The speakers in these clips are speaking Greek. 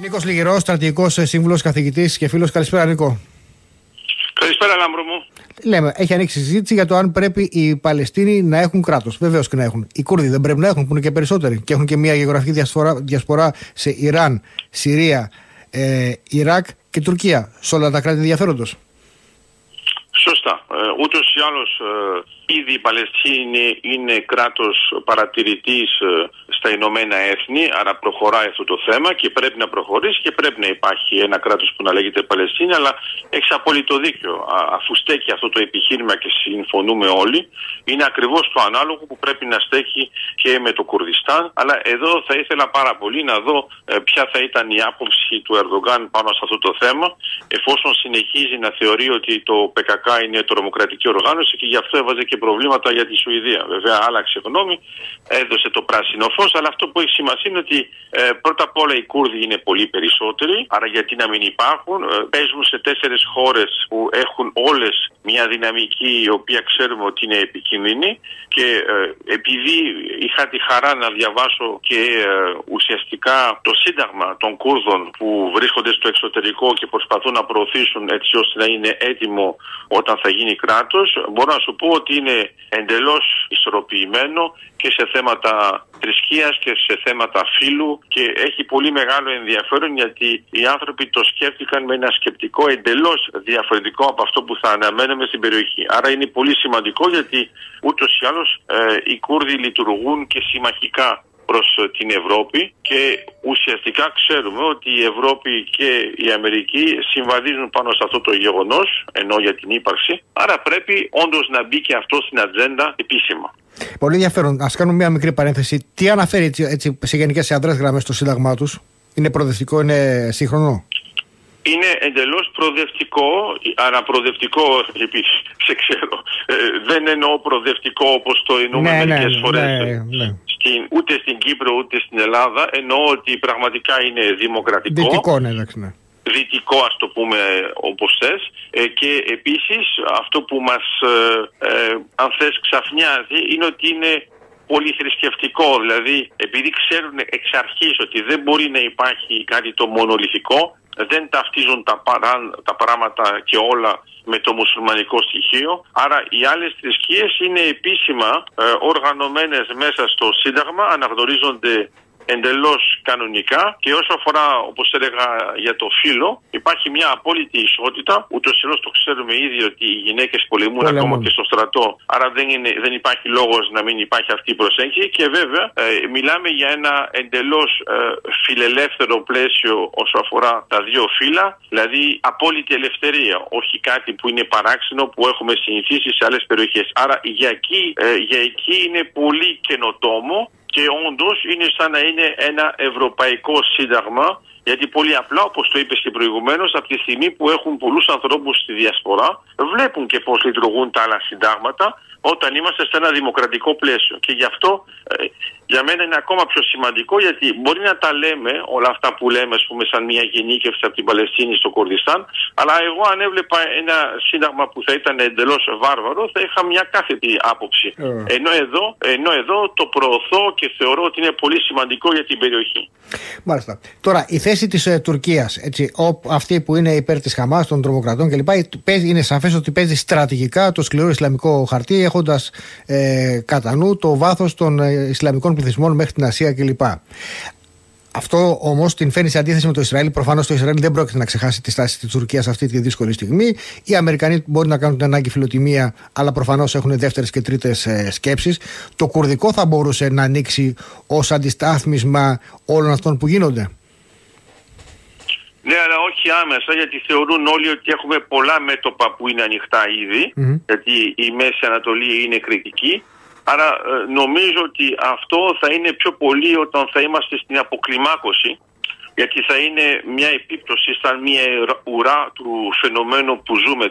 Νίκος Λυγερός, στρατηγικός σύμβουλος, καθηγητής και φίλος. Καλησπέρα, Νίκο. Καλησπέρα, Λάμπρο μου. Λέμε, έχει ανοίξει συζήτηση για το αν πρέπει οι Παλαιστίνιοι να έχουν κράτος. Βεβαίως και να έχουν. Οι Κούρδοι δεν πρέπει να έχουν, που είναι και περισσότεροι. Και έχουν και μια γεωγραφική διασπορά, διασπορά σε Ιράν, Συρία, ε, Ιράκ και Τουρκία. Σε όλα τα κράτη ενδιαφέροντος. Σωστά. Ε, Ούτως ή άλλως ε, Ήδη η Παλαιστίνη είναι κράτος παρατηρητής ε, στα Ηνωμένα Έθνη, άρα προχωράει αυτό το θέμα και πρέπει να προχωρήσει και πρέπει να υπάρχει ένα κράτος που να λέγεται Παλαιστίνη, αλλά έχεις απόλυτο δίκιο. Αφού στέκει αυτό το επιχείρημα και συμφωνούμε όλοι, είναι ακριβώς το ανάλογο που πρέπει να στέκει και με το Κουρδιστάν. Αλλά εδώ θα ήθελα πάρα πολύ να δω ε, ποια θα ήταν η άποψη του Ερντογκάν πάνω σε αυτό το θέμα, εφόσον συνεχίζει να θεωρεί ότι το ΠΚΚ είναι τρομοκρατική οργάνωση και γι' αυτό έβαζε και προβλήματα για τη Σουηδία. Βέβαια, άλλαξε γνώμη, έδωσε το πράσινο φως, αλλά αυτό που έχει σημασία είναι ότι ε, πρώτα απ' όλα οι Κούρδοι είναι πολύ περισσότεροι, άρα γιατί να μην υπάρχουν. Ε, παίζουν σε τέσσερι χώρες που έχουν όλες μια δυναμική η οποία ξέρουμε ότι είναι επικίνδυνη και ε, επειδή είχα τη χαρά να διαβάσω και ε, ουσιαστικά το σύνταγμα των Κούρδων που βρίσκονται στο εξωτερικό και προσπαθούν να προωθήσουν έτσι ώστε να είναι έτοιμο όταν θα γίνει κράτος, μπορώ να σου πω ότι είναι εντελώς ισορροπημένο και σε θέματα θρησκείας και σε θέματα φύλου και έχει πολύ μεγάλο ενδιαφέρον γιατί οι άνθρωποι το σκέφτηκαν με ένα σκεπτικό εντελώς διαφορετικό από αυτό που θα αναμέναμε στην περιοχή. Άρα είναι πολύ σημαντικό γιατί ούτως ή άλλως ε, οι Κούρδοι λειτουργούν και συμμαχικά προς ε, την Ευρώπη και ουσιαστικά ξέρουμε ότι η Ευρώπη και η Αμερική συμβαδίζουν πάνω σε αυτό το γεγονός ενώ για την ύπαρξη άρα πρέπει όντως να μπει και αυτό στην ατζέντα επίσημα. Πολύ ενδιαφέρον. Α κάνουμε μια μικρή παρένθεση. Τι αναφέρει έτσι, έτσι σε γενικές αδρέ γραμμές στο Σύνταγμά τους, Είναι προοδευτικό, είναι σύγχρονο; Είναι εντελώς προοδευτικό, αλλά προοδευτικό επίσης, σε ξέρω. Ε, δεν εννοώ προοδευτικό όπως το εννοούμε ναι, μερικές ναι, φορές. Ναι, ναι στην, ούτε στην Κύπρο ούτε στην Ελλάδα. Εννοώ ότι πραγματικά είναι δημοκρατικό. Δυτικό, ναι, εντάξει, ναι. Δυτικό, ας το πούμε όπως θες. Ε, και επίσης αυτό που μας, ε, ε, αν θες, ξαφνιάζει είναι ότι είναι πολύ θρησκευτικό. Δηλαδή, επειδή ξέρουν εξ αρχής ότι δεν μπορεί να υπάρχει κάτι το μονολυθικό, δεν ταυτίζουν τα, παρά, τα πράγματα και όλα με το μουσουλμανικό στοιχείο. Άρα οι άλλες θρησκείες είναι επίσημα ε, οργανωμένες μέσα στο Σύνταγμα, αναγνωρίζονται εντελώς κανονικά και όσο αφορά, όπως έλεγα, για το φύλλο, υπάρχει μια απόλυτη ισότητα. Ούτως ή το ξέρουμε ήδη ότι οι γυναίκες πολεμούν ακόμα και στο στρατό. Άρα δεν, είναι, δεν υπάρχει λόγος να μην υπάρχει αυτή η προσέγγιση. Και βέβαια, ε, μιλάμε για ένα εντελώς ε, φιλελεύθερο πλαίσιο όσο αφορά τα δύο φύλλα, δηλαδή απόλυτη ελευθερία. Όχι κάτι που είναι παράξενο που έχουμε συνηθίσει σε άλλες περιοχές. Άρα για εκεί, ε, για εκεί είναι πολύ καινοτόμο και όντως είναι σαν να είναι ένα ευρωπαϊκό σύνταγμα γιατί πολύ απλά, όπως το είπες και προηγουμένως, από τη στιγμή που έχουν πολλούς ανθρώπους στη διασπορά, βλέπουν και πώς λειτουργούν τα άλλα συντάγματα όταν είμαστε σε ένα δημοκρατικό πλαίσιο. Και γι' αυτό ε, για μένα είναι ακόμα πιο σημαντικό γιατί μπορεί να τα λέμε όλα αυτά που λέμε ας πούμε, σαν μια γενίκευση από την Παλαιστίνη στο Κουρδιστάν αλλά εγώ αν έβλεπα ένα σύνταγμα που θα ήταν εντελώς βάρβαρο θα είχα μια κάθετη άποψη. Ε. Ενώ, εδώ, ενώ εδώ το προωθώ και θεωρώ ότι είναι πολύ σημαντικό για την περιοχή. Μάλιστα. Τώρα η θέση της ε, Τουρκίας αυτή που είναι υπέρ της Χαμάς, των τρομοκρατών κλπ. Είναι σαφές ότι παίζει στρατηγικά το σκληρό Ισλαμικό χαρτί έχοντας ε, κατά νου το βάθος των ε, Ισλαμικών πληθυσμών μέχρι την Ασία κλπ. Αυτό όμως την φέρνει σε αντίθεση με το Ισραήλ. Προφανώς το Ισραήλ δεν πρόκειται να ξεχάσει τη στάση της Τουρκίας αυτή τη δύσκολη στιγμή. Οι Αμερικανοί μπορεί να κάνουν την ανάγκη φιλοτιμία, αλλά προφανώς έχουν δεύτερες και τρίτες σκέψεις. Το κουρδικό θα μπορούσε να ανοίξει ως αντιστάθμισμα όλων αυτών που γίνονται. Ναι, αλλά όχι άμεσα, γιατί θεωρούν όλοι ότι έχουμε πολλά μέτωπα που είναι ανοιχτά γιατί η Μέση Ανατολή είναι κριτική. Άρα ε, νομίζω ότι αυτό θα είναι πιο πολύ όταν θα είμαστε στην αποκλιμάκωση γιατί θα είναι μια επίπτωση σαν μια ουρά του φαινομένου που ζούμε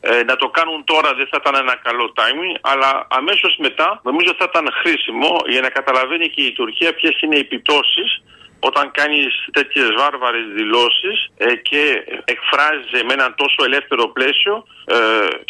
Ε, να το κάνουν τώρα δεν θα ήταν ένα καλό timing, αλλά αμέσως μετά νομίζω θα ήταν χρήσιμο για να καταλαβαίνει και η Τουρκία ποιες είναι οι επιπτώσεις όταν κάνεις τέτοιες βάρβαρες δηλώσεις ε, και εκφράζεσαι με έναν τόσο ελεύθερο πλαίσιο ε,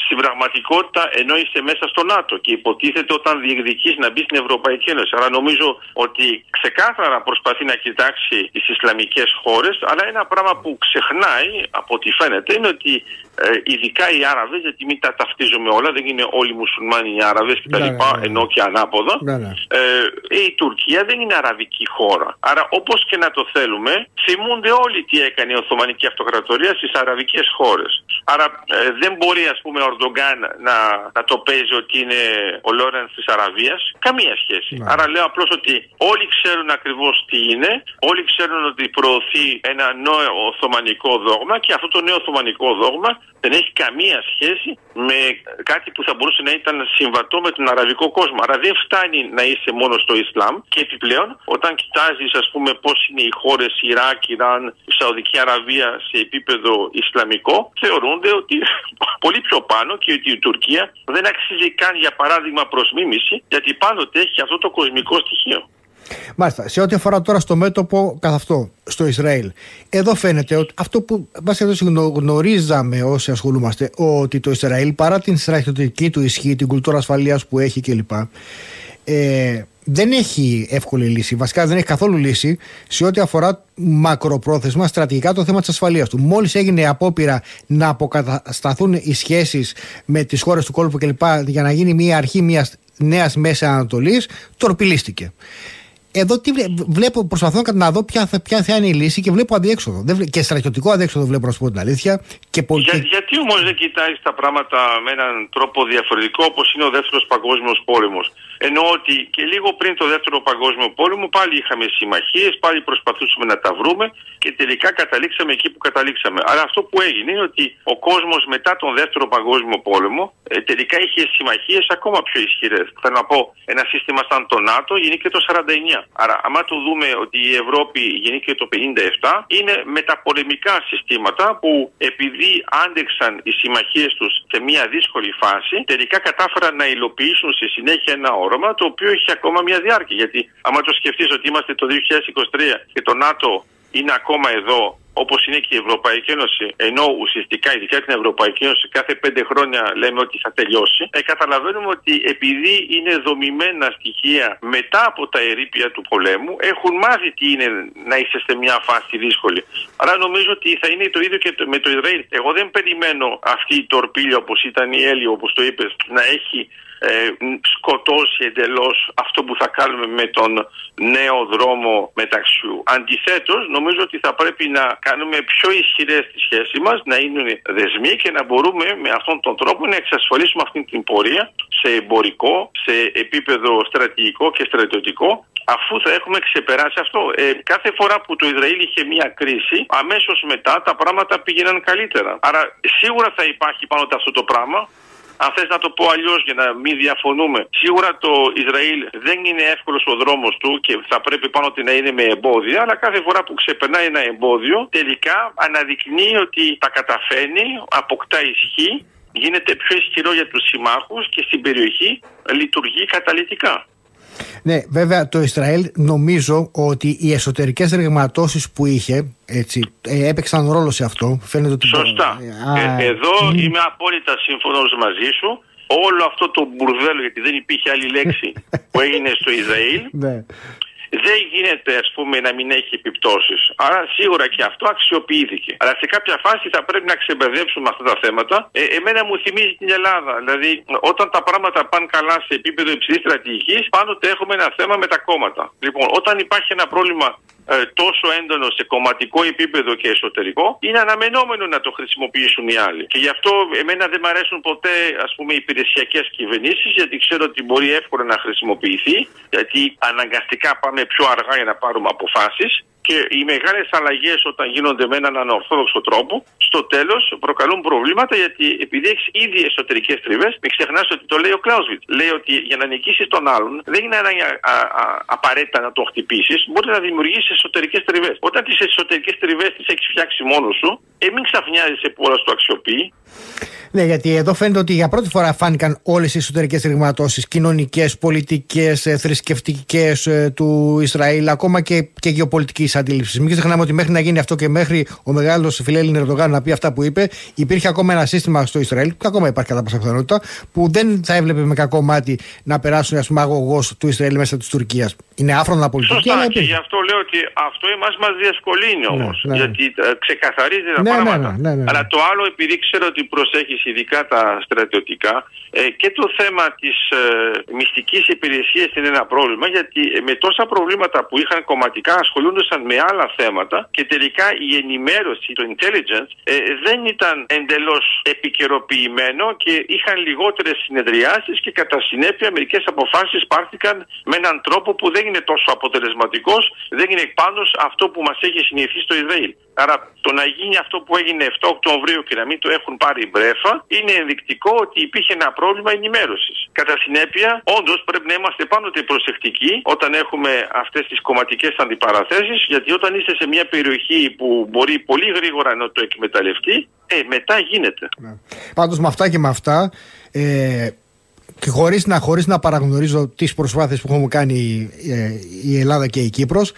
στην πραγματικότητα ενώ είσαι μέσα στο ΝΑΤΟ και υποτίθεται όταν διεκδικείς να μπεις στην Ευρωπαϊκή Ένωση. Άρα νομίζω ότι ξεκάθαρα προσπαθεί να κοιτάξει τις Ισλαμικές χώρες αλλά ένα πράγμα που ξεχνάει από ό,τι φαίνεται είναι ότι ε, ειδικά οι Άραβες, γιατί μην τα ταυτίζουμε όλα, δεν είναι όλοι οι μουσουλμάνοι οι Άραβες κτλ. Ναι, ναι, ναι. ενώ και ανάποδα. Ναι, ναι. Ε, η Τουρκία δεν είναι αραβική χώρα. Άρα όπως και να το θέλουμε, θυμούνται όλοι τι έκανε η Οθωμανική Αυτοκρατορία στις αραβικές χώρες. Άρα ε, δεν μπορεί ας πούμε ο Ορντογκάν να, να το παίζει ότι είναι ο Λόρενς της Αραβίας. Καμία σχέση. Ναι. Άρα λέω απλώς ότι όλοι ξέρουν ακριβώς τι είναι, όλοι ξέρουν ότι προωθεί ένα νέο Οθωμανικό δόγμα και αυτό το νέο Οθωμανικό δόγμα δεν έχει καμία σχέση με κάτι που θα μπορούσε να ήταν συμβατό με τον αραβικό κόσμο. Άρα δεν φτάνει να είσαι μόνο στο Ισλάμ και επιπλέον όταν κοιτάζεις, ας πούμε, πώς είναι οι χώρες Ιράκ, Ιράν, Σαουδική Αραβία σε επίπεδο Ισλαμικό, θεωρούνται ότι πολύ πιο πάνω και ότι η Τουρκία δεν αξίζει καν για παράδειγμα προς μίμηση, γιατί πάντοτε έχει αυτό το κοσμικό στοιχείο. Μάλιστα. Σε ό,τι αφορά τώρα στο μέτωπο καθ' αυτό, στο Ισραήλ, εδώ φαίνεται ότι αυτό που βασικά γνωρίζαμε όσοι ασχολούμαστε, ότι το Ισραήλ παρά την στρατιωτική του ισχύ, την κουλτούρα ασφαλείας που έχει κλπ. Ε, δεν έχει εύκολη λύση. Βασικά δεν έχει καθόλου λύση σε ό,τι αφορά μακροπρόθεσμα στρατηγικά το θέμα της ασφαλείας του. Μόλις έγινε απόπειρα να αποκατασταθούν οι σχέσεις με τις χώρες του κόλπου κλπ. για να γίνει μια αρχή μιας νέας Μέσης Ανατολής, τορπιλίστηκε. Εδώ τι βλέπω, προσπαθώ να δω ποια θα, ποια θα είναι η λύση και βλέπω αδιέξοδο. Δεν και στρατιωτικό αδιέξοδο βλέπω, να σου πω την αλήθεια. Και Για, γιατί όμως δεν κοιτάει τα πράγματα με έναν τρόπο διαφορετικό όπως είναι ο δεύτερος Παγκόσμιος Πόλεμος; Ενώ ότι και λίγο πριν το δεύτερο Παγκόσμιο Πόλεμο πάλι είχαμε συμμαχίες, πάλι προσπαθούσαμε να τα βρούμε και τελικά καταλήξαμε εκεί που καταλήξαμε. Αλλά αυτό που έγινε είναι ότι ο κόσμος μετά τον δεύτερο Παγκόσμιο Πόλεμο ε, τελικά είχε συμμαχίες ακόμα πιο ισχυρές. Θέλω να πω, ένα σύστημα σαν το ΝΑΤΟ γεννήθηκε το 49. Άρα, άμα το δούμε ότι η Ευρώπη γεννήθηκε το 57, είναι μεταπολεμικά συστήματα που επειδή άντεξαν οι συμμαχίες τους σε μια δύσκολη φάση, τελικά κατάφεραν να υλοποιήσουν στη συνέχεια ένα όρομα το οποίο έχει ακόμα μια διάρκεια. Γιατί, άμα το σκεφτείς ότι είμαστε το 2023 και το ΝΑΤΟ είναι ακόμα εδώ όπως είναι και η Ευρωπαϊκή Ένωση, ενώ ουσιαστικά, ειδικά την Ευρωπαϊκή Ένωση, κάθε πέντε χρόνια λέμε ότι θα τελειώσει, ε, καταλαβαίνουμε ότι επειδή είναι δομημένα στοιχεία μετά από τα ερήπια του πολέμου, έχουν μάθει τι είναι να είσαι σε μια φάση δύσκολη. Άρα νομίζω ότι θα είναι το ίδιο και με το Ισραήλ. Εγώ δεν περιμένω αυτή η τορπίλια όπως ήταν η Έλλη, όπως το είπες, να έχει ε, σκοτώσει εντελώς αυτό που θα κάνουμε με τον νέο δρόμο μεταξύ. Αντιθέτως νομίζω ότι θα πρέπει να κάνουμε πιο ισχυρές τη σχέση μας, να είναι δεσμοί και να μπορούμε με αυτόν τον τρόπο να εξασφαλίσουμε αυτή την πορεία σε εμπορικό, σε επίπεδο στρατηγικό και στρατιωτικό αφού θα έχουμε ξεπεράσει αυτό. Ε, κάθε φορά που το Ισραήλ είχε μια κρίση, αμέσως μετά τα πράγματα πήγαιναν καλύτερα. Άρα σίγουρα θα υπάρχει πάνω αυτό το πράγμα αν θες να το πω αλλιώς για να μην διαφωνούμε, σίγουρα το Ισραήλ δεν είναι εύκολος ο δρόμος του και θα πρέπει πάνω ότι να είναι με εμπόδια, αλλά κάθε φορά που ξεπερνάει ένα εμπόδιο, τελικά αναδεικνύει ότι τα καταφέρνει, αποκτά ισχύ, γίνεται πιο ισχυρό για τους συμμάχους και στην περιοχή λειτουργεί καταλητικά. Ναι, βέβαια το Ισραήλ νομίζω ότι οι εσωτερικές ρεγματώσεις που είχε έτσι, ε, έπαιξαν ρόλο σε αυτό. Φαίνεται ότι Σωστά. Ε, εδώ είμαι απόλυτα σύμφωνος μαζί σου. Όλο αυτό το μπουρδέλο, γιατί δεν υπήρχε άλλη λέξη που έγινε στο Ισραήλ, ναι δεν γίνεται ας πούμε να μην έχει επιπτώσεις. Άρα σίγουρα και αυτό αξιοποιήθηκε. Αλλά σε κάποια φάση θα πρέπει να ξεμπερδέψουμε αυτά τα θέματα. Ε, εμένα μου θυμίζει την Ελλάδα. Δηλαδή όταν τα πράγματα πάνε καλά σε επίπεδο υψηλής στρατηγικής, πάντοτε έχουμε ένα θέμα με τα κόμματα. Λοιπόν, όταν υπάρχει ένα πρόβλημα ε, τόσο έντονο σε κομματικό επίπεδο και εσωτερικό, είναι αναμενόμενο να το χρησιμοποιήσουν οι άλλοι. Και γι' αυτό εμένα δεν μου αρέσουν ποτέ ας πούμε υπηρεσιακές κυβερνήσεις, γιατί ξέρω ότι μπορεί εύκολα να χρησιμοποιηθεί, γιατί αναγκαστικά πάμε πιο αργά για να πάρουμε αποφάσεις. Και οι μεγάλες αλλαγές όταν γίνονται με έναν ανορθόδοξο τρόπο, στο τέλος προκαλούν προβλήματα γιατί επειδή έχεις ήδη εσωτερικές τριβές, μην ξεχνάς ότι το λέει ο Κλάουσβιτ. Λέει ότι για να νικήσεις τον άλλον δεν είναι ανάγκη απαραίτητα να το χτυπήσεις, μπορεί να δημιουργήσεις εσωτερικές τριβές. Όταν τις εσωτερικές τριβές τις έχεις φτιάξει μόνος σου, ε, μην ξαφνιάζεσαι που όλα το αξιοποιεί. Ναι, γιατί εδώ φαίνεται ότι για πρώτη φορά φάνηκαν όλες οι εσωτερικές ρηγματώσεις, κοινωνικές, πολιτικές, ε, θρησκευτικές ε, του Ισραήλ, ακόμα και, και γεωπολιτικής αντίληψης. Μην ξεχνάμε ότι μέχρι να γίνει αυτό και μέχρι ο μεγάλος φιλέλλην Ερντογάν να πει αυτά που είπε, υπήρχε ακόμα ένα σύστημα στο Ισραήλ, που ακόμα υπάρχει κατά πάσα πιθανότητα, που δεν θα έβλεπε με κακό μάτι να περάσουν ας πούμε, αγωγός του Ισραήλ μέσα της Τουρκίας. Είναι άφρονα πολιτική. Σωστά, αλλά και γι' αυτό λέω ότι αυτό εμάς μας διασκολύνει όμως. Ναι, ναι. Γιατί ε, ξεκαθαρίζει τα ναι, ναι πράγματα. Ναι, ναι, αλλά το άλλο, επειδή ξέρω ότι προσέχεις ειδικά τα στρατιωτικά ε, και το θέμα της ε, μυστικής υπηρεσίας είναι ένα πρόβλημα γιατί ε, με τόσα προβλήματα που είχαν κομματικά ασχολούνταν με άλλα θέματα και τελικά η ενημέρωση, το intelligence ε, δεν ήταν εντελώς επικαιροποιημένο και είχαν λιγότερες συνεδριάσεις και κατά συνέπεια μερικές αποφάσεις πάρθηκαν με έναν τρόπο που δεν είναι τόσο αποτελεσματικός, δεν είναι πάνω αυτό που μας έχει συνηθίσει το Ισραήλ. Άρα το να γίνει αυτό που έγινε 7 Οκτωβρίου και να μην το έχουν πάρει μπρέφα είναι ενδεικτικό ότι υπήρχε ένα πρόβλημα ενημέρωσης. Κατά συνέπεια, όντως πρέπει να είμαστε πάντοτε προσεκτικοί όταν έχουμε αυτές τις κομματικές αντιπαραθέσεις, γιατί όταν είστε σε μια περιοχή που μπορεί πολύ γρήγορα να το εκμεταλλευτεί, ε, μετά γίνεται. Ναι. Πάντως με αυτά και με αυτά. Ε, και χωρίς να, χωρίς να παραγνωρίζω τις προσπάθειες που έχουμε κάνει ε, η Ελλάδα και η Κύπρος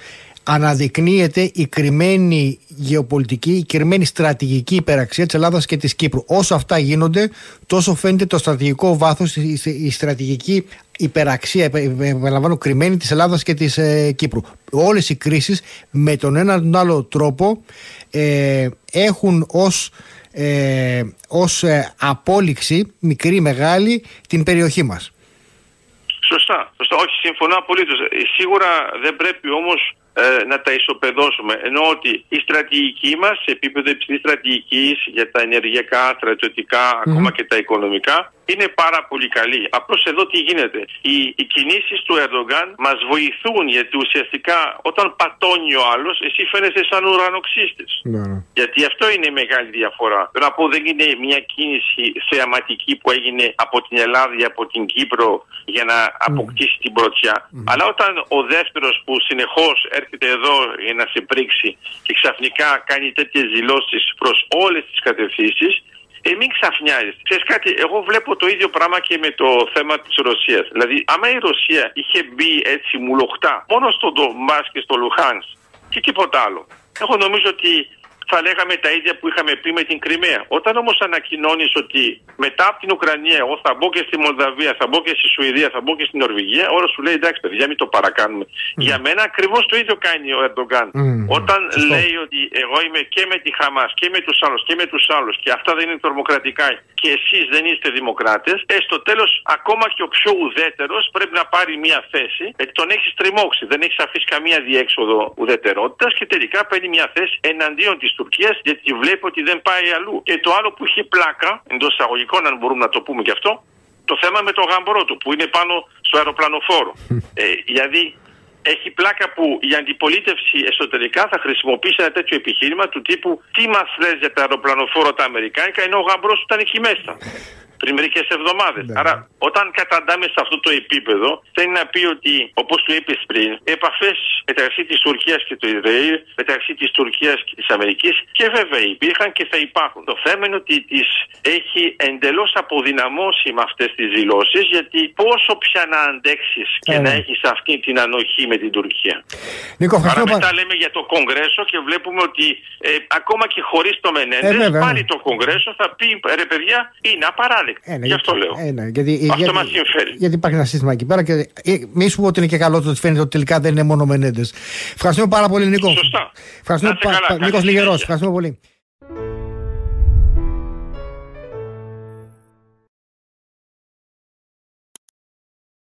αναδεικνύεται η κρυμμένη γεωπολιτική, η κρυμμένη στρατηγική υπεραξία της Ελλάδας και της Κύπρου. Όσο αυτά γίνονται, τόσο φαίνεται το στρατηγικό βάθος, η στρατηγική υπεραξία, επαναλαμβάνω, κρυμμένη της Ελλάδας και της ε, Κύπρου. Όλες οι κρίσεις με τον έναν τον άλλο τρόπο ε, έχουν ως ε, ως ε, απόλυξη μικρή μεγάλη την περιοχή μας. Σωστά, σωστά. Όχι, συμφωνώ απολύτως. Ε, σίγουρα δεν πρέπει όμως ε, να τα ισοπεδώσουμε. Ενώ ότι η στρατηγική μας σε επίπεδο υψηλής στρατηγικής για τα ενεργειακά, ακόμα και τα οικονομικά είναι πάρα πολύ καλή. Απλώς εδώ τι γίνεται. Οι, οι κινήσεις του Ερντογκάν μας βοηθούν γιατί ουσιαστικά όταν πατώνει ο άλλος εσύ φαίνεσαι σαν ουρανοξύστης. Ναι, ναι. Γιατί αυτό είναι η μεγάλη διαφορά. Θέλω να πω δεν είναι μια κίνηση θεαματική που έγινε από την Ελλάδα ή από την Κύπρο για να αποκτήσει την πρωτιά. Αλλά όταν ο δεύτερος που συνεχώς έρχεται εδώ για να σε πρίξει και ξαφνικά κάνει τέτοιες δηλώσεις προς όλες τις κατευθύνσεις ε, μην ξαφνιάζεις. Ξέρεις κάτι, εγώ βλέπω το ίδιο πράγμα και με το θέμα της Ρωσίας. Δηλαδή, άμα η Ρωσία είχε μπει έτσι μουλοχτά μόνο στο Ντομπάς και στο Λουχάνς και τίποτα άλλο. Εγώ νομίζω ότι θα λέγαμε τα ίδια που είχαμε πει με την Κρυμαία. Όταν όμως ανακοινώνεις ότι μετά από την Ουκρανία εγώ θα μπω και στη Μολδαβία, θα μπω και στη Σουηδία, θα μπω και στην Νορβηγία, όλος σου λέει εντάξει παιδιά, μην το παρακάνουμε. Mm. Για μένα ακριβώς το ίδιο κάνει ο Ερντογκάν. Mm. Όταν λέει ότι εγώ είμαι και με τη Χαμάς και με τους άλλους και με τους άλλους και αυτά δεν είναι τρομοκρατικά και εσείς δεν είστε δημοκράτες, ε, στο τέλος ακόμα και ο πιο ουδέτερος πρέπει να πάρει μια θέση, γιατί τον έχεις τριμώξει, δεν έχεις αφήσει καμία διέξοδο ουδετερότητας και τελικά παίρνει μια θέση εναντίον της Τουρκίας γιατί βλέπει ότι δεν πάει αλλού. Και το άλλο που είχε πλάκα, εντός εισαγωγικών, αν μπορούμε να το πούμε γι' αυτό, το θέμα με το γάμπορό του που είναι πάνω στο αεροπλανοφόρο. ε, δηλαδή έχει πλάκα που η αντιπολίτευση εσωτερικά θα χρησιμοποιήσει ένα τέτοιο επιχείρημα του τύπου τι μας λες για τα αεροπλανοφόρο τα Αμερικάνικα ενώ ο γαμπρός ήταν εκεί μέσα πριν μερικές εβδομάδες. Ναι. Άρα, όταν καταντάμε σε αυτό το επίπεδο, θέλει να πει ότι, όπως το είπες πριν, επαφές μεταξύ της Τουρκίας και του Ισραήλ, μεταξύ της Τουρκίας και της Αμερικής και βέβαια υπήρχαν και θα υπάρχουν. Το θέμα είναι ότι τις έχει εντελώς αποδυναμώσει με αυτές τις δηλώσεις, γιατί πόσο πια να αντέξεις και να έχεις αυτή την ανοχή με την Τουρκία. Νίκο, Άρα μετά λέμε για το Κογκρέσο και βλέπουμε ότι ε, ακόμα και χωρίς το Μενέντες, ε, πάλι το Κογκρέσο θα πει ρε παιδιά είναι απαράδεκτο. Ε, ναι, Γι' αυτό λέω. Ε, ναι, γιατί, αυτό μας συμφέρει. Γιατί υπάρχει ένα σύστημα εκεί πέρα και ε, μη σου πω ότι είναι και καλό το ότι φαίνεται ότι τελικά δεν είναι μόνο Μενέντες. Ευχαριστούμε πάρα πολύ, Νίκο. Σωστά. Ευχαριστούμε, Νίκος Λιγερός. Ευχαριστούμε πολύ.